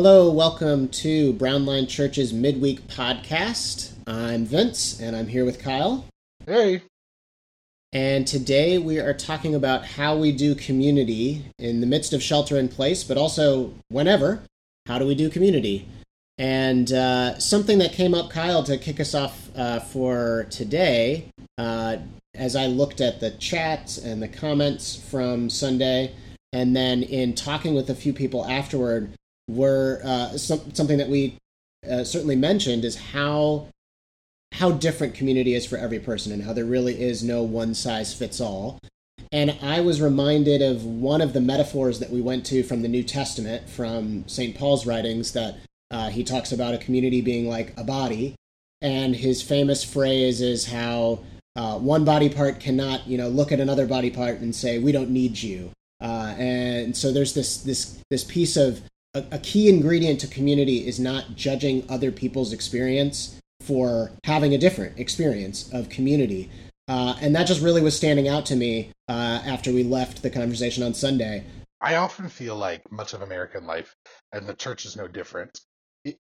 Hello, welcome to Brownline Church's midweek podcast. I'm Vince, and I'm here with Kyle. Hey. And today we are talking about how we do community in the midst of shelter in place, but also whenever. How do we do community? And uh, something that came up, Kyle, to kick us off uh, for today, uh, as I looked at the chats and the comments from Sunday, and then in talking with a few people afterward, were uh, some, something that we uh, certainly mentioned is how how different community is for every person and how there really is no one size fits all. And I was reminded of one of the metaphors that we went to from the New Testament, from St. Paul's writings, that uh, he talks about a community being like a body. And his famous phrase is how uh, one body part cannot, you know, look at another body part and say, "We don't need you." Uh, and so there's this this this piece of a, a key ingredient to community is not judging other people's experience for having a different experience of community. Uh, and that just really was standing out to me uh, after we left the conversation on Sunday. I often feel like much of American life, and the church is no different,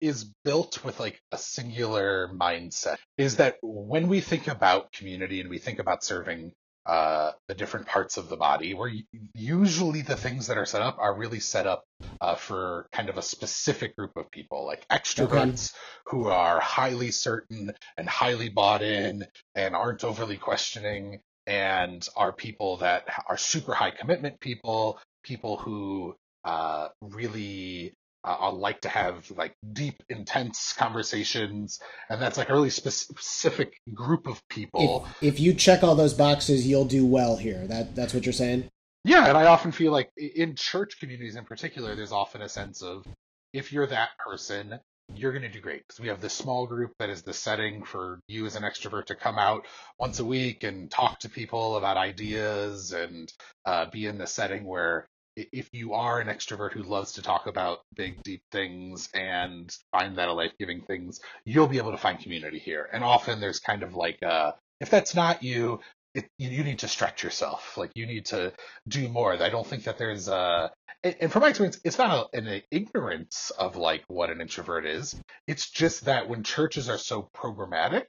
is built with like a singular mindset. Is that when we think about community and we think about serving uh, the different parts of the body, where usually the things that are set up are really set up uh, for kind of a specific group of people, like extroverts okay. who are highly certain and highly bought in and aren't overly questioning, and are people that are super high commitment people, people who uh, really uh, I like to have like deep, intense conversations, and that's like a really specific group of people. If, if you check all those boxes, you'll do well here. That that's what you're saying. Yeah, and I often feel like in church communities in particular, there's often a sense of if you're that person, you're going to do great because we have this small group that is the setting for you as an extrovert to come out once a week and talk to people about ideas and uh, be in the setting where if you are an extrovert who loves to talk about big, deep things and find that a life giving things, you'll be able to find community here. And often there's kind of like, uh, if that's not you, it, you need to stretch yourself. Like you need to do more. I don't think that there's a, and from my experience, it's not a, an ignorance of like what an introvert is. It's just that when churches are so programmatic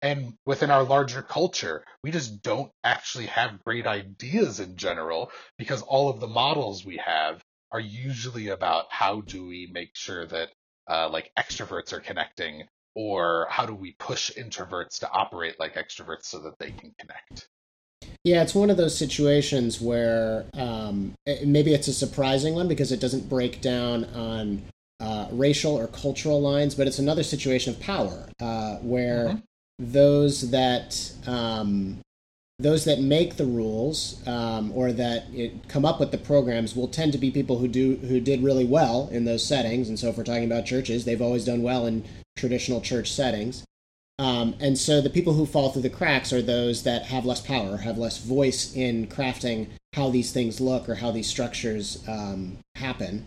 and within our larger culture, we just don't actually have great ideas in general because all of the models we have are usually about how do we make sure that uh, like extroverts are connecting or how do we push introverts to operate like extroverts so that they can connect? Yeah, it's one of those situations where um, maybe it's a surprising one because it doesn't break down on uh, racial or cultural lines, but it's another situation of power uh, where mm-hmm. those that um, those that make the rules um, or that it, come up with the programs will tend to be people who do who did really well in those settings. And so, if we're talking about churches, they've always done well in traditional church settings. Um, and so the people who fall through the cracks are those that have less power, have less voice in crafting how these things look or how these structures um, happen.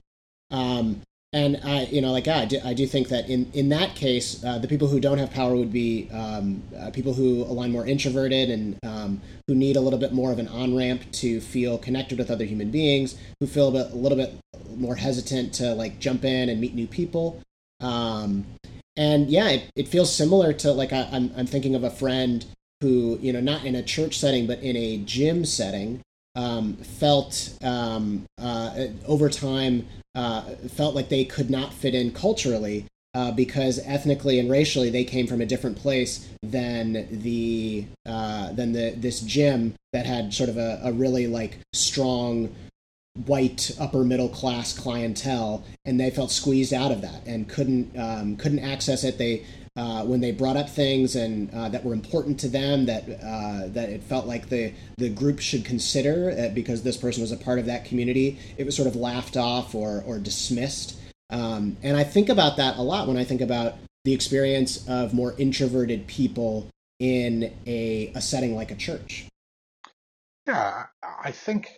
Um, and I, you know, like I do, I do think that in in that case, uh, the people who don't have power would be um, uh, people who align more introverted and um, who need a little bit more of an on ramp to feel connected with other human beings, who feel a, bit, a little bit more hesitant to like jump in and meet new people. Um, and yeah, it, it feels similar to like I, I'm, I'm thinking of a friend who you know not in a church setting but in a gym setting um, felt um, uh, over time uh, felt like they could not fit in culturally uh, because ethnically and racially they came from a different place than the uh, than the this gym that had sort of a, a really like strong white upper middle class clientele, and they felt squeezed out of that and couldn't um, couldn't access it. They uh, when they brought up things and uh, that were important to them that uh, that it felt like the the group should consider uh, because this person was a part of that community, it was sort of laughed off or or dismissed. Um, and I think about that a lot when I think about the experience of more introverted people in a, a setting like a church. Yeah, I think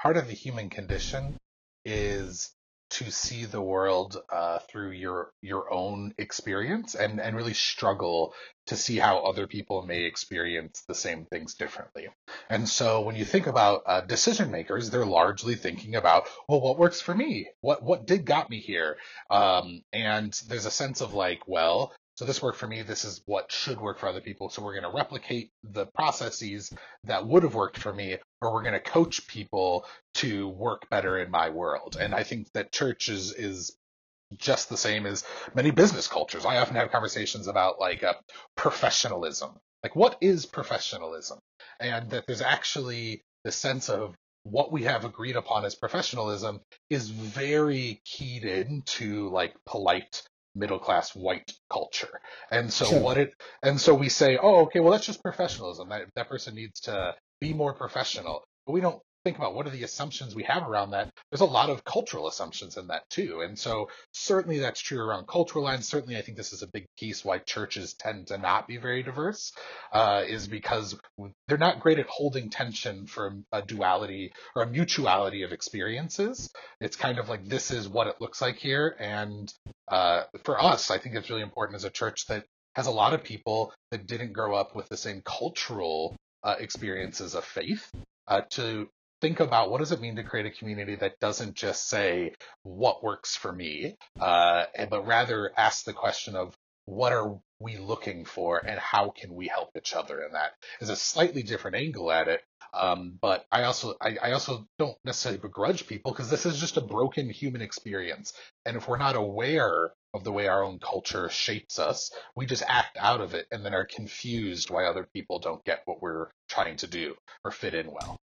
part of the human condition is to see the world uh, through your your own experience and and really struggle to see how other people may experience the same things differently. And so when you think about uh, decision makers, they're largely thinking about, well, what works for me? What what did got me here? Um, and there's a sense of like, well, so this worked for me. This is what should work for other people. So we're going to replicate the processes that would have worked for me, or we're going to coach people to work better in my world. And I think that church is, is just the same as many business cultures. I often have conversations about like uh, professionalism. Like what is professionalism? And that there's actually the sense of what we have agreed upon as professionalism is very keyed into like polite middle class white culture. And so sure. what it and so we say, oh, okay, well that's just professionalism. That that person needs to be more professional. But we don't think about what are the assumptions we have around that, there's a lot of cultural assumptions in that too. And so certainly that's true around cultural lines. Certainly I think this is a big piece why churches tend to not be very diverse, uh, is because they're not great at holding tension for a duality or a mutuality of experiences. It's kind of like this is what it looks like here. And uh, for us, I think it's really important as a church that has a lot of people that didn't grow up with the same cultural uh, experiences of faith uh, to think about what does it mean to create a community that doesn't just say what works for me, uh, but rather ask the question of what are we looking for and how can we help each other? And that is a slightly different angle at it um, but i also I, I, also don't necessarily begrudge people because this is just a broken human experience. And if we're not aware of the way our own culture shapes us we just act out of it and then are confused why other people don't get what we're trying to do or fit in well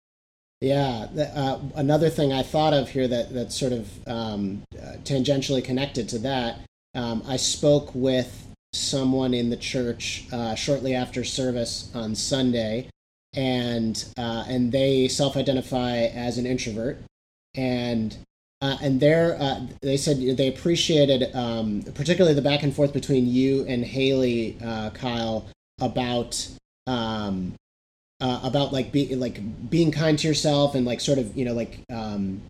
yeah, uh, another thing I thought of here that that's sort of um, uh, tangentially connected to that. Um, I spoke with someone in the church uh, shortly after service on Sunday, and uh, and they self-identify as an introvert, and uh, and there uh, they said they appreciated um, particularly the back and forth between you and Haley, Kyle, about um, uh, about like be like being kind to yourself and like sort of you know like um,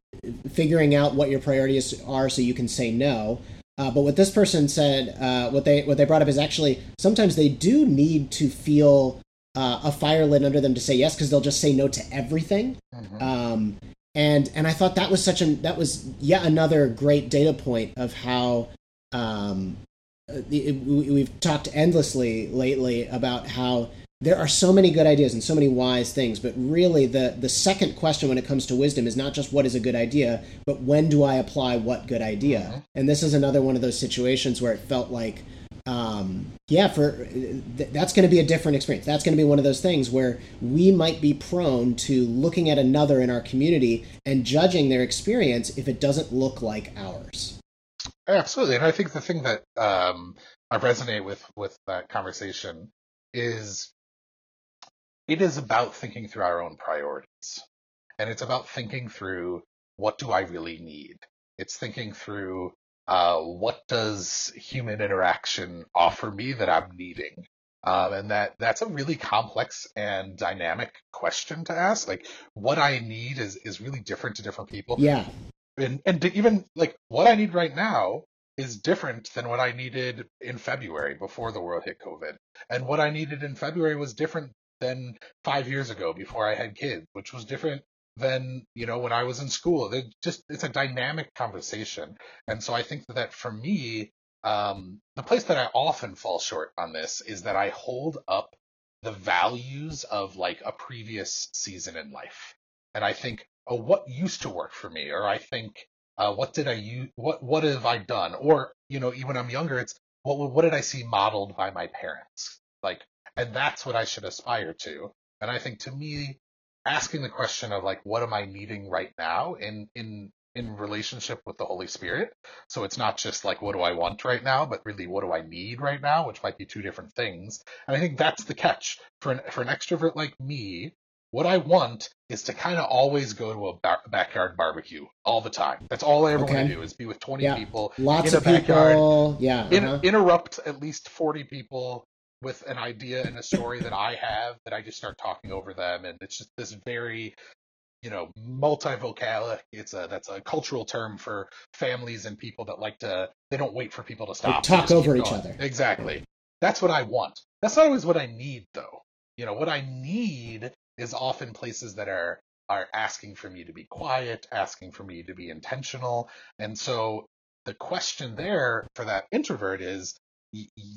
figuring out what your priorities are so you can say no. Uh, but what this person said, uh, what they what they brought up is actually sometimes they do need to feel uh, a fire lit under them to say yes because they'll just say no to everything. Mm-hmm. And and I thought that was such an that was yet another great data point of how um, it, we've talked endlessly lately about how there are so many good ideas and so many wise things, but really the, the second question when it comes to wisdom is not just what is a good idea, but when do I apply what good idea? Mm-hmm. And this is another one of those situations where it felt like, um, yeah, for th- that's going to be a different experience. That's going to be one of those things where we might be prone to looking at another in our community and judging their experience if it doesn't look like ours. Absolutely, and I think the thing that um, I resonate with with that conversation is it is about thinking through our own priorities. And it's about thinking through what do I really need? It's thinking through uh, what does human interaction offer me that I'm needing? Um, and that that's a really complex and dynamic question to ask. Like what I need is is really different to different people. Yeah. And and even like what I need right now is different than what I needed in February before the world hit COVID. And what I needed in February was different than five years ago before I had kids, which was different than you know when I was in school. It just it's a dynamic conversation, and so I think that for me, um, the place that I often fall short on this is that I hold up the values of like a previous season in life, and I think, oh, what used to work for me, or I think, uh, what did I use, what what have I done, or you know, even when I'm younger, it's what what did I see modeled by my parents, like and that's what I should aspire to. And I think to me, asking the question of like, what am I needing right now in, in, in relationship with the Holy Spirit. So it's not just like, what do I want right now, but really, what do I need right now, which might be two different things. And I think that's the catch for an, for an extrovert like me. What I want is to kind of always go to a ba- backyard barbecue all the time. That's all I ever okay. want to do is be with 20 yeah. people Lots in a of backyard. People. Yeah. Uh-huh. In, interrupt at least 40 people with an idea and a story that I have that I just start talking over them, and it's just this very you know, multivocalic. It's a that's a cultural term for families and people that like to they don't wait for people to stop. they talk over each other. Exactly. That's what I want. That's not always what I need though. You know, what I need is often places that are are asking for me to be quiet, asking for me to be intentional. And so the question there for that introvert is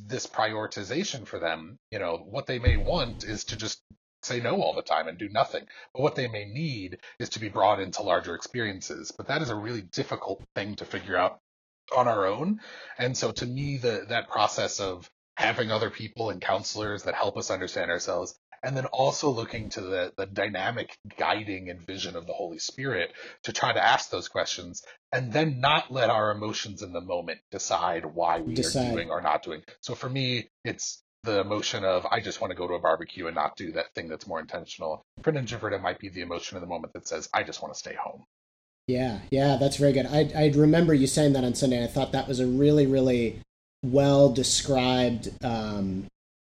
this prioritization for them, you know, what they may want is to just say no all the time and do nothing. But what they may need is to be brought into larger experiences. But that is a really difficult thing to figure out on our own. And so to me, the, that process of having other people and counselors that help us understand ourselves and then also looking to the, the dynamic guiding and vision of the Holy Spirit to try to ask those questions and then not let our emotions in the moment decide why we decide. are doing or not doing. So for me, it's the emotion of I just want to go to a barbecue and not do that thing that's more intentional. For an introvert, it might be the emotion of the moment that says I just want to stay home. Yeah, yeah, that's very good. I I remember you saying that on Sunday. I thought that was a really really well described um,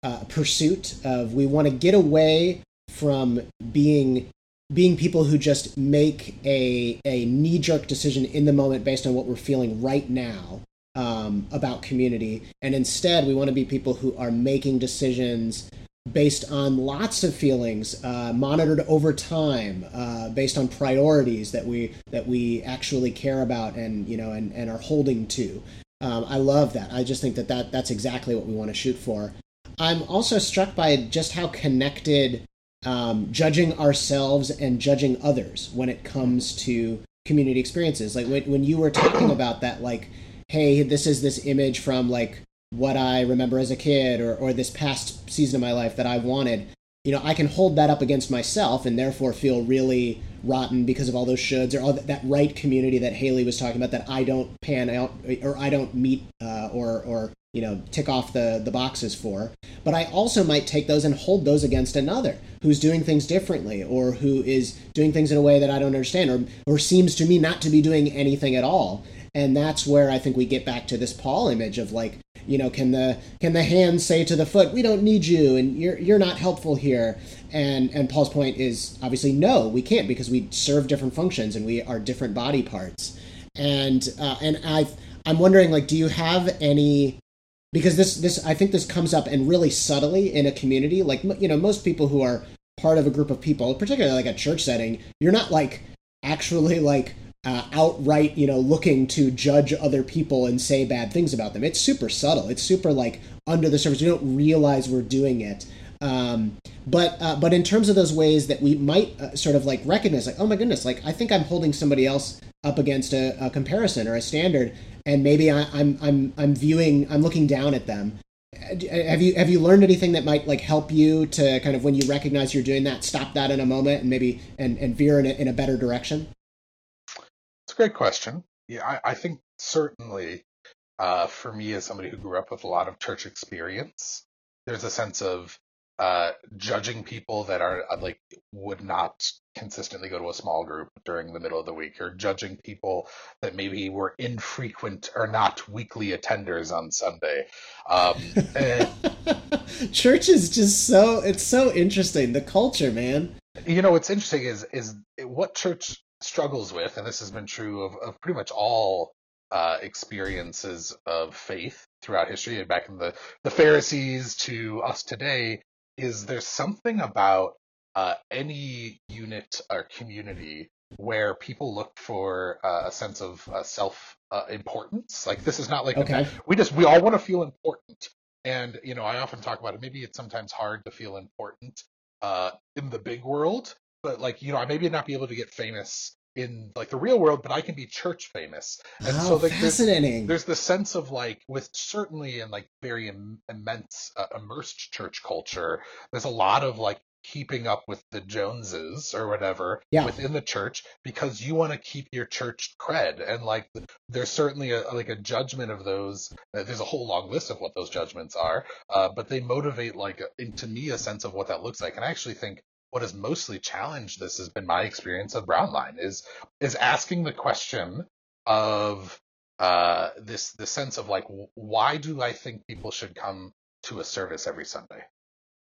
uh, pursuit of we want to get away from being being people who just make a a knee jerk decision in the moment based on what we're feeling right now um, about community, and instead we want to be people who are making decisions based on lots of feelings, uh, monitored over time, uh, based on priorities that we that we actually care about and you know and, and are holding to. Um, I love that. I just think that, that that's exactly what we want to shoot for. I'm also struck by just how connected um, judging ourselves and judging others when it comes to community experiences. Like when, when you were talking about that, like, hey, this is this image from like what I remember as a kid or, or this past season of my life that I wanted, you know, I can hold that up against myself and therefore feel really rotten because of all those shoulds or all that, that right community that Haley was talking about that I don't pan out or I don't meet uh, or or you know tick off the the boxes for. But i also might take those and hold those against another who's doing things differently or who is doing things in a way that i don't understand or or seems to me not to be doing anything at all. And that's where i think we get back to this paul image of like you know can the can the hand say to the foot we don't need you and you're you're not helpful here. And and paul's point is obviously no we can't because we serve different functions and we are different body parts. And uh, and i i'm wondering like do you have any because this this I think this comes up and really subtly in a community. Like you know, most people who are part of a group of people, particularly like a church setting, you're not like actually like uh, outright you know looking to judge other people and say bad things about them. It's super subtle. It's super like under the surface. We don't realize we're doing it. Um, but uh, but in terms of those ways that we might uh, sort of like recognize, like oh my goodness, like I think I'm holding somebody else up against a, a comparison or a standard, and maybe I, I'm I'm I'm viewing, I'm looking down at them. Have you have you learned anything that might like help you to kind of when you recognize you're doing that, stop that in a moment and maybe and and veer in a, in a better direction? It's a great question. Yeah, I, I think certainly uh, for me as somebody who grew up with a lot of church experience, there's a sense of uh, judging people that are uh, like would not consistently go to a small group during the middle of the week, or judging people that maybe were infrequent or not weekly attenders on Sunday. Um, and, Church is just so it's so interesting. The culture, man. You know what's interesting is is what church struggles with, and this has been true of, of pretty much all uh, experiences of faith throughout history, and back in the the Pharisees to us today, is there something about uh, any unit or community where people look for uh, a sense of uh, self uh, importance. Like this is not like okay. we just we all want to feel important, and you know I often talk about it. Maybe it's sometimes hard to feel important uh, in the big world, but like you know I maybe not be able to get famous in like the real world, but I can be church famous. And oh, so like, fascinating. There's, there's the sense of like with certainly in like very Im- immense uh, immersed church culture, there's a lot of like keeping up with the Joneses or whatever yeah. within the church because you want to keep your church cred and like there's certainly a like a judgment of those uh, there's a whole long list of what those judgments are uh, but they motivate like to me a sense of what that looks like and I actually think what has mostly challenged this has been my experience of Brownline is is asking the question of uh, this the sense of like why do I think people should come to a service every Sunday?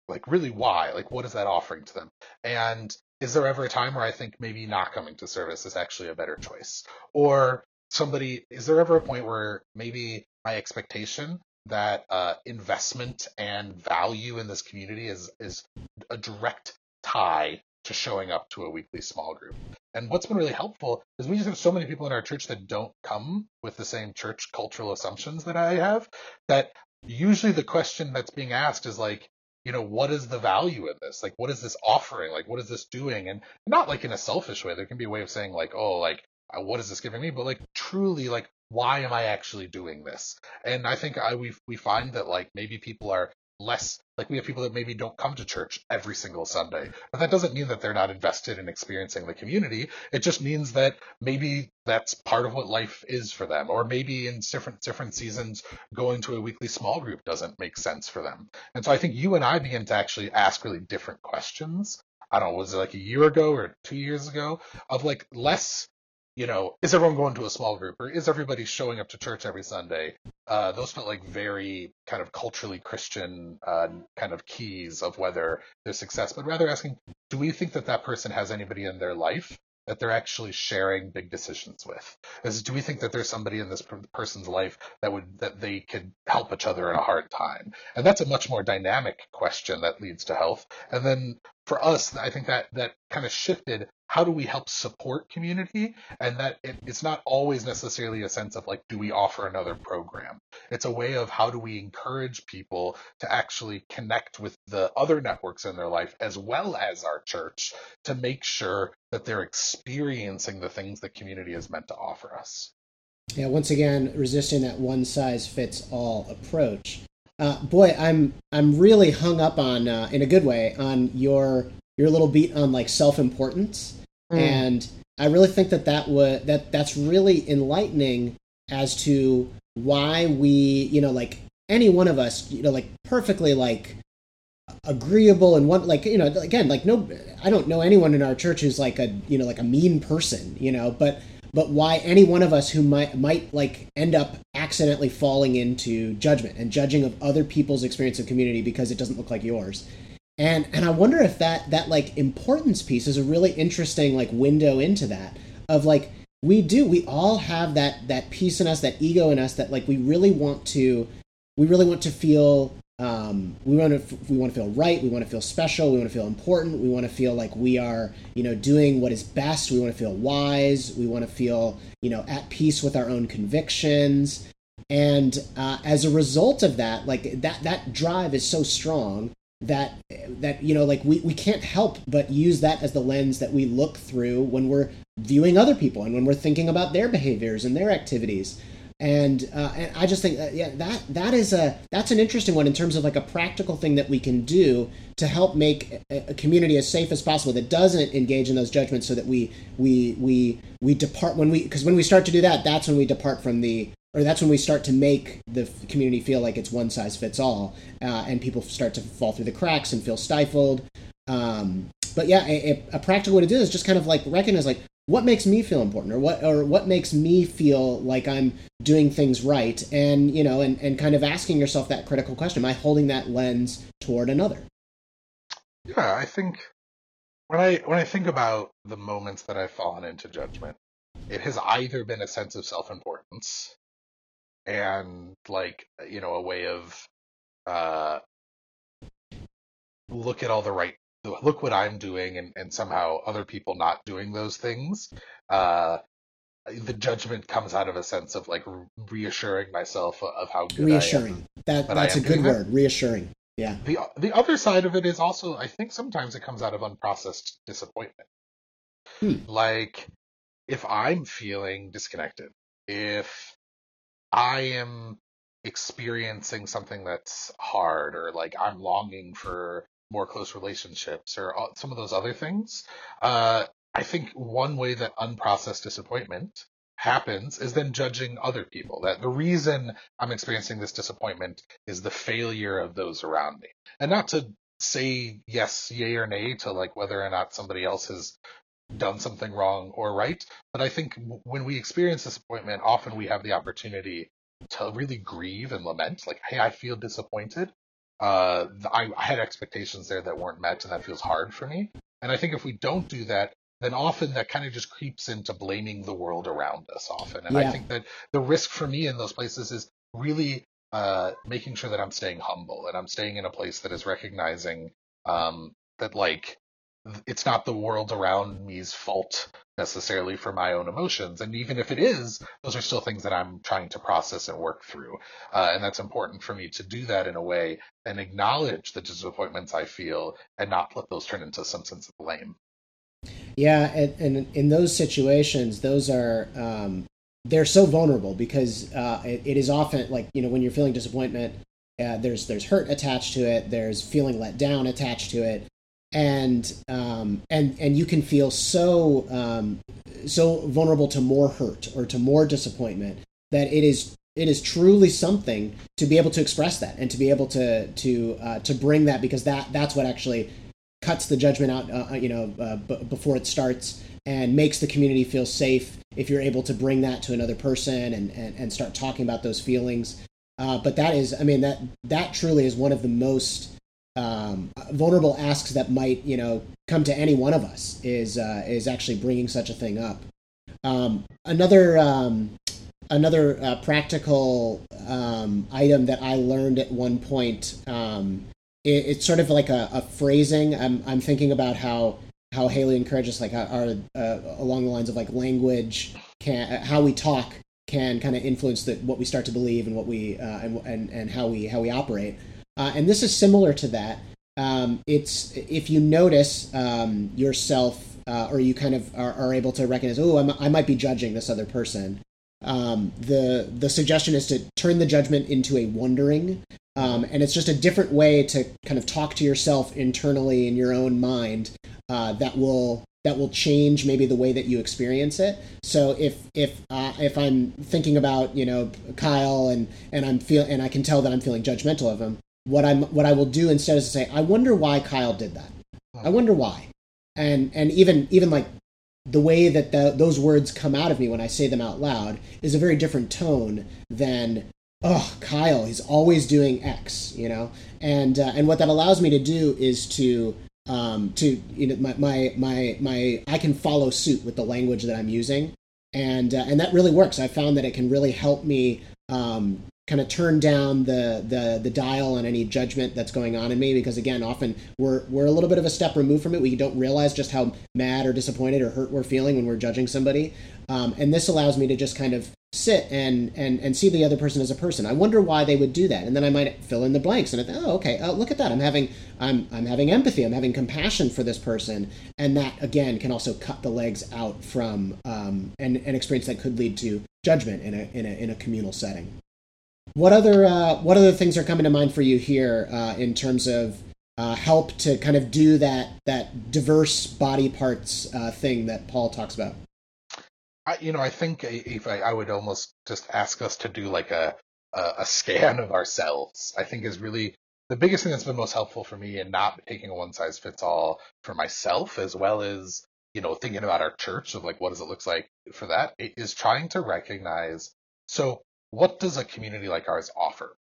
Like really why? Like what is that offering to them? And is there ever a time where I think maybe not coming to service is actually a better choice? Or somebody, is there ever a point where maybe my expectation that uh, investment and value in this community is is a direct tie to showing up to a weekly small group. And what's been really helpful is we just have so many people in our church that don't come with the same church cultural assumptions that I have that usually the question that's being asked is like, you know, what is the value in this? Like, what is this offering? Like, what is this doing? And not like in a selfish way. There can be a way of saying like, oh, like, uh, what is this giving me? But like, truly, like, why am I actually doing this? And I think I we we find that like maybe people are less like we have people that maybe don't come to church every single Sunday. But that doesn't mean that they're not invested in experiencing the community. It just means that maybe that's part of what life is for them. Or maybe in different different seasons going to a weekly small group doesn't make sense for them. And so I think you and I begin to actually ask really different questions. I don't know, was it like a year ago or two years ago of like less you know, is everyone going to a small group or is everybody showing up to church every Sunday? Uh, those felt like very kind of culturally Christian uh, kind of keys of whether there's success, but rather asking, do we think that that person has anybody in their life that they're actually sharing big decisions with? Is do we think that there's somebody in this person's life that would that they could help each other in a hard time? And that's a much more dynamic question that leads to health. And then for us, I think that that kind of shifted how do we help support community? And that it, it's not always necessarily a sense of like do we offer another program? It's a way of how do we encourage people to actually connect with the other networks in their life as well as our church to make sure that they're experiencing the things that community is meant to offer us. Yeah once again resisting that one size fits all approach. Uh, boy i'm i'm really hung up on uh, in a good way on your your little beat on like self-importance Mm. And I really think that that would that that's really enlightening as to why we, you know, like any one of us, you know, like perfectly like agreeable and one like you know again like no i don't know anyone in our church who's like a you know like a mean person you know but but why any one of us who might might like end up accidentally falling into judgment and judging of other people's experience of community because it doesn't look like yours and and I wonder if that that like importance piece is a really interesting like window into that of like we do we all have that that piece in us that ego in us that like we really want to we really want to feel um, we want to we want to feel right we want to feel special we want to feel important we want to feel like we are you know doing what is best we want to feel wise we want to feel you know at peace with our own convictions. And uh, as a result of that like that that drive is so strong that that you know like we, we can't help but use that as the lens that we look through when we're viewing other people and when we're thinking about their behaviors and their activities. And, uh, and I just think that, yeah that that is a that's an interesting one in terms of like a practical thing that we can do to help make a, a community as safe as possible that doesn't engage in those judgments so that we we we we depart when we because when we start to do that that's when we depart from the or that's when we start to make the community feel like it's one size fits all, uh, and people start to fall through the cracks and feel stifled. Um, but yeah, a, a, practical way to do this is just kind of like recognize like what makes me feel important, or what or what makes me feel like I'm doing things right, and you know, and and kind of asking yourself that critical question: Am I holding that lens toward another? Yeah, I think when I when I think about the moments that I've fallen into judgment, it has either been a sense of self importance and like you know a way of uh look at all the right look what I'm doing and, and somehow other people not doing those things. Uh the judgment comes out of a sense of like reassuring myself of how good reassuring. That that's a good word. That. Reassuring. Yeah. The the other side of it is also I think sometimes it comes out of unprocessed disappointment. Hmm. Like if I'm feeling disconnected, if I am experiencing something that's hard or like I'm longing for more close relationships or some of those other things. Uh, I think one way that unprocessed disappointment happens is then judging other people. That the reason I'm experiencing this disappointment is the failure of those around me. And not to say yes, yay or nay to like whether or not somebody else has done something wrong or right. But I think when we experience disappointment, often we have the opportunity to really grieve and lament, like, hey, I feel disappointed. Uh, I, I had expectations there that weren't met, and that feels hard for me. And I think if we don't do that, then often that kind of just creeps into blaming the world around us often. And yeah. I think that the risk for me in those places is really uh, making sure that I'm staying humble and I'm staying in a place that is recognizing um, that like it's not the world around me's fault necessarily for my own emotions. And even if it is, those are still things that I'm trying to process and work through. Uh, and that's important for me to do that in a way and acknowledge the disappointments I feel and not let those turn into some sense of blame. Yeah, and, and in those situations, those are um, they're so vulnerable because uh, it, it is often like you know when you're feeling disappointment, uh, there's there's hurt attached to it, there's feeling let down attached to it, and um, and and you can feel so um, so vulnerable to more hurt or to more disappointment that it is it is truly something to be able to express that and to be able to to uh, to bring that because that that's what actually cuts the judgment out, uh, uh, you know, uh, b- before it starts, and makes the community feel safe. If you're able to bring that to another person and and, and start talking about those feelings, uh, but that is, I mean, that that truly is one of the most um, vulnerable asks that might, you know, come to any one of us is uh, is actually bringing such a thing up. Um, another um, another uh, practical um, item that I learned at one point um, it, it's sort of like a, a, phrasing. I'm I'm thinking about how how Haley encourages like are uh, along the lines of like language can how we talk can kind of influence the, what we start to believe and what we uh, and, and and how we how we operate. Uh, and this is similar to that. Um, it's if you notice um, yourself uh, or you kind of are, are able to recognize, oh, i might be judging this other person. Um, the the suggestion is to turn the judgment into a wondering um, and it's just a different way to kind of talk to yourself internally in your own mind uh, that will that will change maybe the way that you experience it. So if if uh, if I'm thinking about you know Kyle and and I'm feel and I can tell that I'm feeling judgmental of him, what I'm what I will do instead is to say, I wonder why Kyle did that. I wonder why, and and even even like the way that the, those words come out of me when I say them out loud is a very different tone than oh kyle he's always doing x you know? And uh, and what that allows me to do is to um, to you know my, my my my i can follow suit with the language that i'm using. And uh, and that really works. I found that it can really help me um, kind of turn down the, the the dial on any judgment that's going on in me because again often we're we're a little bit of a step removed from it. We don't realize just how mad or disappointed or hurt we're feeling when we're judging somebody. Um, and this allows me to just kind of sit and and and see the other person as a person. I wonder why they would do that. And then i might fill in the blanks and i think oh okay oh, look at that. I'm having i'm i'm having empathy. I'm having compassion for this person. And that again can also cut the legs out from um, an, an experience that could lead to judgment in a in a in a communal setting what other uh, what other things are coming to mind for you here uh, in terms of uh, help to kind of do that that diverse body parts uh, thing that Paul talks about? I, you know, I think if I, I, would almost just ask us to do like a, a scan of ourselves. I think is really the biggest thing that's been most helpful for me in not taking a one size fits all for myself, as well as you know thinking about our church of like what does it look like for that is trying to recognize. So what does a community like ours offer?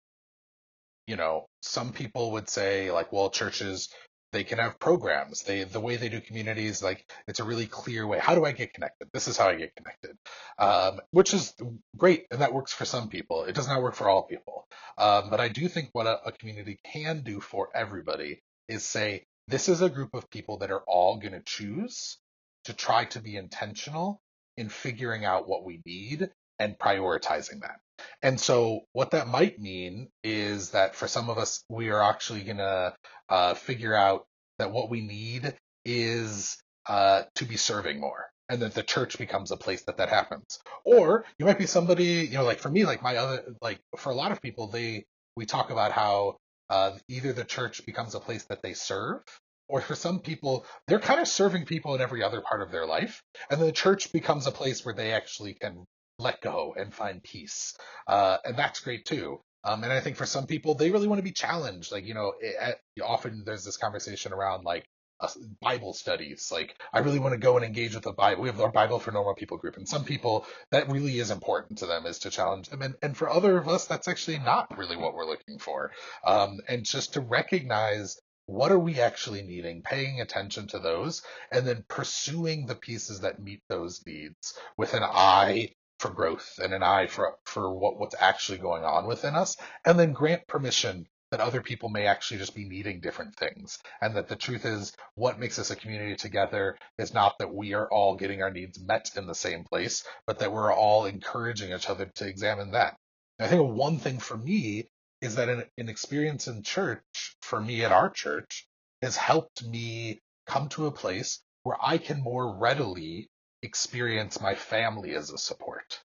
You know, some people would say like, well, churches they can have programs. They the way they do communities like it's a really clear way. How do I get connected? This is how I get connected, um, which is great, and that works for some people. It does not work for all people. Um, but I do think what a, a community can do for everybody is say this is a group of people that are all going to choose to try to be intentional in figuring out what we need and prioritizing that. And so what that might mean is that for some of us, we are actually going to uh, figure out that what we need is uh, to be serving more and that the church becomes a place that that happens. Or you might be somebody, you know, like for me, like my other, like for a lot of people, they, we talk about how uh, either the church becomes a place that they serve or for some people, they're kind of serving people in every other part of their life, and the church becomes a place where they actually can let go and find peace. Uh, and that's great too. Um, and I think for some people, they really want to be challenged. Like, you know, it, it, often there's this conversation around like uh, Bible studies. Like, I really want to go and engage with the Bible. We have our Bible for Normal People group. And some people, that really is important to them is to challenge them. And, and for other of us, that's actually not really what we're looking for. Um, and just to recognize what are we actually needing, paying attention to those, and then pursuing the pieces that meet those needs with an eye for growth and an eye for for what, what's actually going on within us, and then grant permission that other people may actually just be needing different things. And that the truth is, what makes us a community together is not that we are all getting our needs met in the same place, but that we're all encouraging each other to examine that. I think one thing for me is that an, an experience in church, for me at our church, has helped me come to a place where I can more readily experience my family as a support.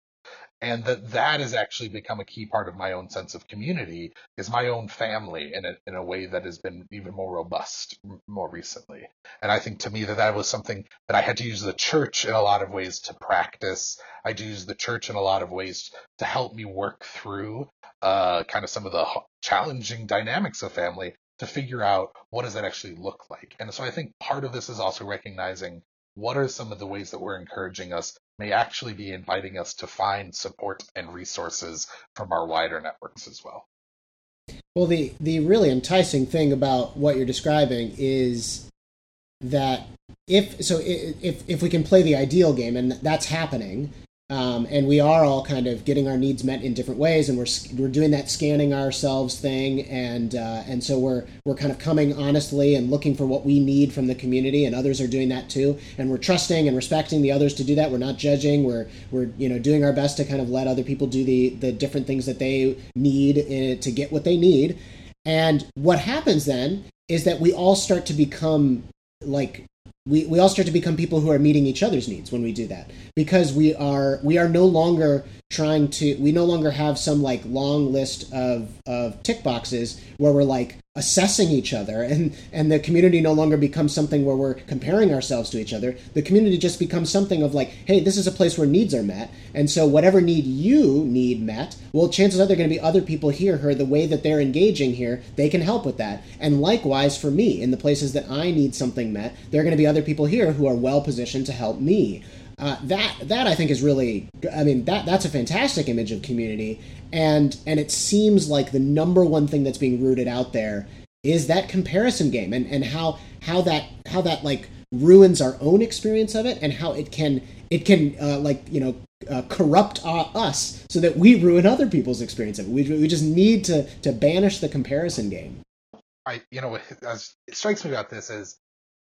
And that that has actually become a key part of my own sense of community is my own family in a, in a way that has been even more robust more recently. And i think to me that that was something that i had to use the church in a lot of ways to practice. I to use the church in a lot of ways to help me work through uh, kind of some of the challenging dynamics of family to figure out what does that actually look like. And so i think part of this is also recognizing what are some of the ways that we're encouraging us may actually be inviting us to find support and resources from our wider networks as well. Well, the, the really enticing thing about what you're describing is that if so if if we can play the ideal game and that's happening um, and we are all kind of getting our needs met in different ways, and we're we're doing that scanning ourselves thing, and uh, and so we're we're kind of coming honestly and looking for what we need from the community, and others are doing that too, and we're trusting and respecting the others to do that. We're not judging. We're we're you know doing our best to kind of let other people do the the different things that they need to get what they need, and what happens then is that we all start to become like we, we all start to become people who are meeting each other's needs when we do that. Because we are we are no longer trying to we no longer have some like long list of of tick boxes where we're like assessing each other and and the community no longer becomes something where we're comparing ourselves to each other. The community just becomes something of like hey this is a place where needs are met and so whatever need you need met well chances are there are going to be other people here who are the way that they're engaging here they can help with that. And likewise for me in the places that i need something met there are going to be other people here who are well positioned to help me uh, that that I think is really I mean that that's a fantastic image of community. And and it seems like the number one thing that's being rooted out there is that comparison game and and how how that how that like ruins our own experience of it and how it can it can uh, like you know uh, corrupt us so that we ruin other people's experience of it. We, we just need to to banish the comparison game. I you know as it strikes me about this is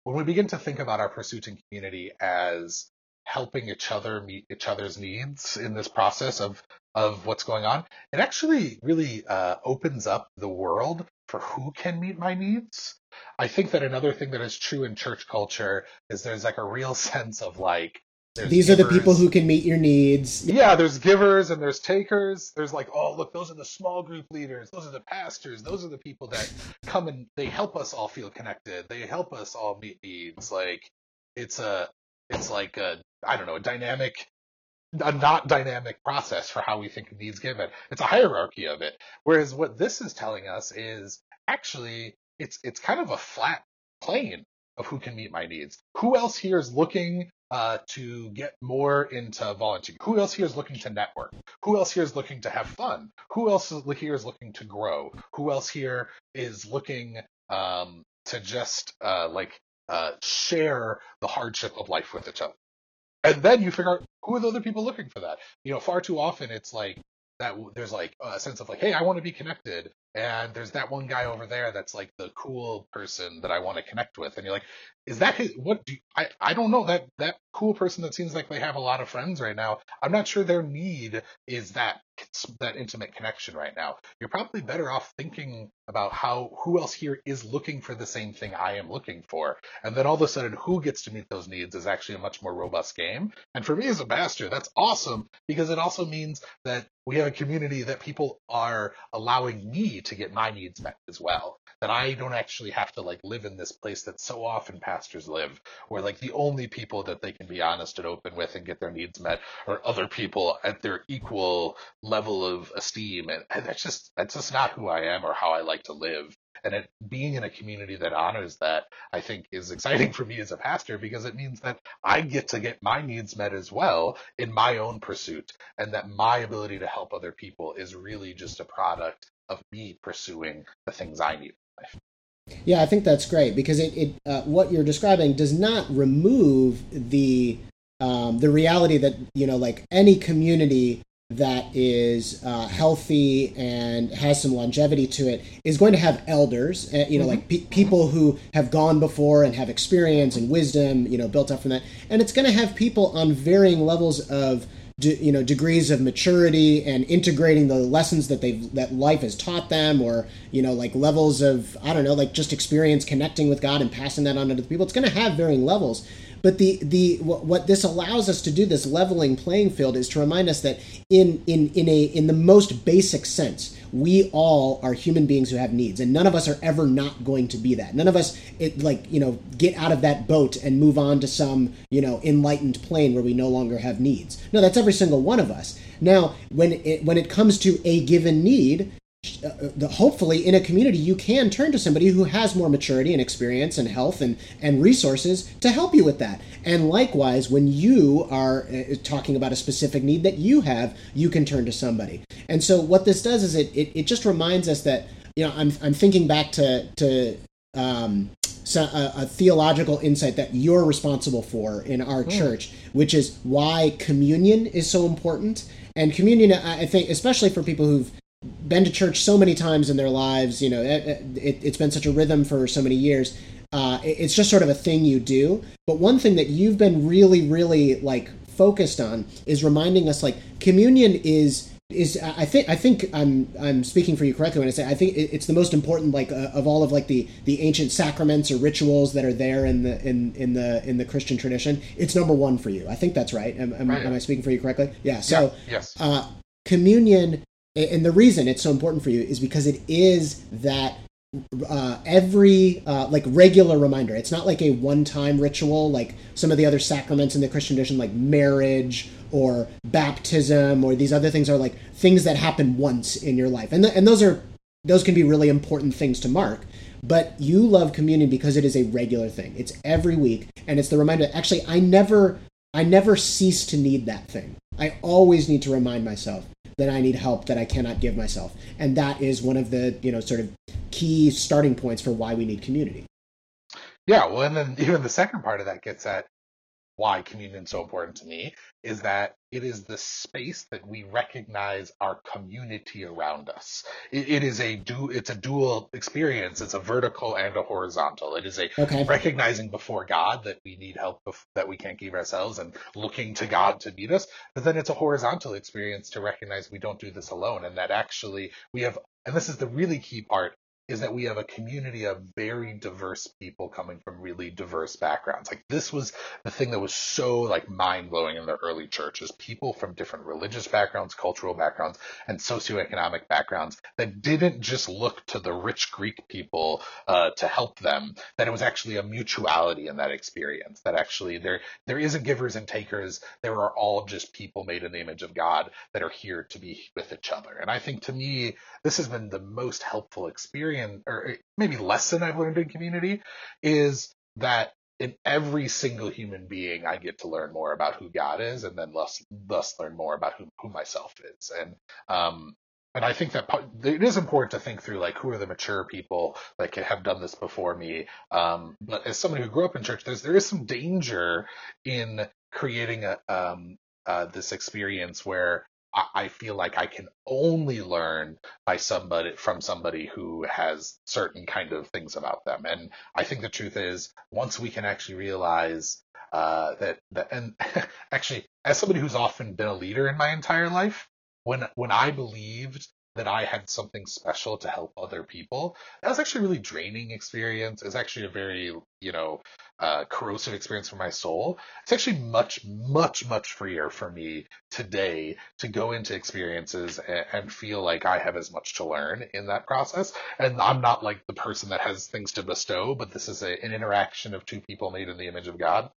when we begin to think about our pursuit in community as helping each other meet each other's needs in this process of of what's going on, it actually really uh, opens up the world for who can meet my needs. I think that another thing that is true in church culture is there's like a real sense of like these givers. are the people who can meet your needs. Yeah, there's givers and there's takers. There's like, oh, look, those are the small group leaders. Those are the pastors. Those are the people that come and they help us all feel connected. They help us all meet needs. Like, it's a, it's like a I don't know, a dynamic, a not dynamic process for how we think of needs given. It's a hierarchy of it. Whereas what this is telling us is actually it's it's kind of a flat plane of who can meet my needs. Who else here is looking uh, to get more into volunteering? Who else here is looking to network? Who else here is looking to have fun? Who else here is looking to grow? Who else here is looking um, to just uh, like uh, share the hardship of life with each other? and then you figure out who are the other people looking for that. You know, far too often it's like that. There's like a sense of like, hey, I want to be connected, and there's that one guy over there that's like the cool person that I want to connect with, and you're like, is that his? What do you, I? I don't know that that cool person that seems like they have a lot of friends right now. I'm not sure their need is that that intimate connection right now. You're probably better off thinking about how who else here is looking for the same thing I am looking for, and then all of a sudden, who gets to meet those needs is actually a much more robust game. And for me as a master, that's awesome because it also means that we have a community that people are allowing me to get my needs met as well. That I don't actually have to like live in this place that so often pastors live, where like the only people that they can be honest and open with and get their needs met are other people at their equal level of esteem. And, and that's just that's just not who I am or how I like to live. And it, being in a community that honors that, I think, is exciting for me as a pastor because it means that I get to get my needs met as well in my own pursuit, and that my ability to help other people is really just a product of me pursuing the things I need in life. Yeah, I think that's great because it, it uh, what you're describing does not remove the um, the reality that you know like any community that is uh, healthy and has some longevity to it is going to have elders uh, you know mm-hmm. like pe- people who have gone before and have experience and wisdom you know built up from that and it's going to have people on varying levels of de- you know degrees of maturity and integrating the lessons that they've that life has taught them or you know like levels of i don't know like just experience connecting with god and passing that on to other people. It's going to have varying levels. But the the what this allows us to do this leveling playing field is to remind us that in in in a in the most basic sense we all are human beings who have needs and none of us are ever not going to be that. None of us it like you know get out of that boat and move on to some you know enlightened plane where we no longer have needs. No that's every single one of us. Now when it when it comes to a given need uh, hopefully in a community you can turn to somebody who has more maturity and experience and health and, and resources to help you with that and likewise when you are uh, talking about a specific need that you have you can turn to somebody and so what this does is it, it, it just reminds us that you know i'm, I'm thinking back to, to um, so a, a, theological insight that you're responsible for in our mm. church, which is why communion is so important. And communion, I think, especially for people who've been to church so many times in their lives. You know, it, it, has been such a rhythm for so many years. Uh, it, it's just sort of a thing you do. But one thing that you've been really, really like focused on is reminding us like communion is is I think I think I'm I'm speaking for you correctly when I say I think it's the most important like uh, of all of like the the ancient sacraments or rituals that are there in the in in the in the Christian tradition. It's number one for you. I think that's right. Am, am, right. am I speaking for you correctly? Yeah. So yeah. yes. Uh, communion and the reason it's so important for you is because it is that uh, every uh, like regular reminder. It's not like a one-time ritual like some of the other sacraments in the Christian tradition, like marriage or baptism, or these other things are like things that happen once in your life, and th- and those are those can be really important things to mark. But you love communion because it is a regular thing. It's every week, and it's the reminder. Actually, I never I never cease to need that thing. I always need to remind myself that I need help that I cannot give myself. And that is one of the, you know, sort of key starting points for why we need community. Yeah, well, and then even the second part of that gets at why communion is so important to me is that it is the space that we recognize our community around us. it, it is a du- it's a dual experience. It's a vertical and a horizontal. It is a okay. recognizing before God that we need help bef- that we can't give ourselves and looking to God to meet us. But then it's a horizontal experience to recognize we don't do this alone and that actually we have and this is the really key part is that we have a community of very diverse people coming from really diverse backgrounds. Like this was the thing that was so like mind blowing in the early church is people from different religious backgrounds, cultural backgrounds, and socioeconomic backgrounds that didn't just look to the rich Greek people uh, to help them. That it was actually a mutuality in that experience. That actually there there isn't givers and takers. There are all just people made in the image of God that are here to be with each other. And I think to me this has been the most helpful experience, or maybe lesson I've learned in community, is that in every single human being, I get to learn more about who God is, and then thus thus learn more about who who myself is. And um, and I think that it is important to think through like who are the mature people that have done this before me. Um, but as somebody who grew up in church, there's there is some danger in creating a um, uh, this experience where I feel like I can only learn by somebody from somebody who has certain kind of things about them. And I think the truth is, once we can actually realize uh, that that, and actually, as somebody who's often been a leader in my entire life, when when I believed that I had something special to help other people. That was actually a really draining experience. It's actually a very, you know, uh, corrosive experience for my soul. It's actually much, much, much freer for me today to go into experiences and, and feel like I have as much to learn in that process. And I'm not like the person that has things to bestow, but this is a, an interaction of two people made in the image of God.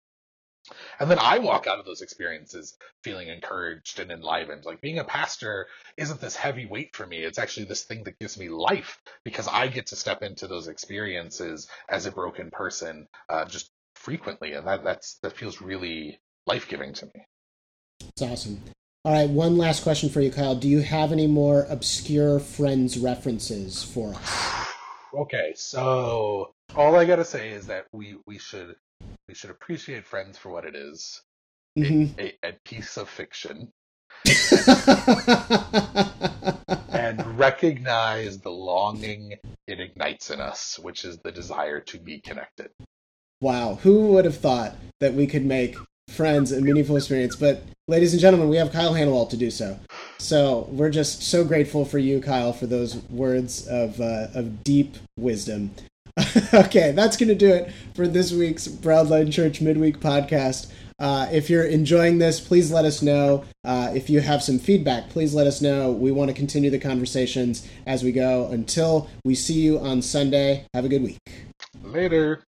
And then I walk out of those experiences feeling encouraged and enlivened. Like being a pastor isn't this heavy weight for me. It's actually this thing that gives me life because I get to step into those experiences as a broken person uh, just frequently, and that that's that feels really life giving to me. It's awesome. All right, one last question for you, Kyle. Do you have any more obscure Friends references for us? Okay, so all I gotta say is that we we should we should appreciate Friends for what it is, Mhm. a, a piece of fiction, and recognize the longing it ignites in us, which is the desire to be connected. wow, who would have thought that we could make friends a meaningful experience? But, ladies and gentlemen, we have Kyle Hanawalt to do so. So we're just so grateful for you, Kyle, for those words of uh, of deep wisdom. okay, that's going to do it for this week's Broadline Church Midweek podcast. Uh, if you're enjoying this, please let us know. Uh, if you have some feedback, please let us know. We want to continue the conversations as we go. Until we see you on Sunday, have a good week. Later.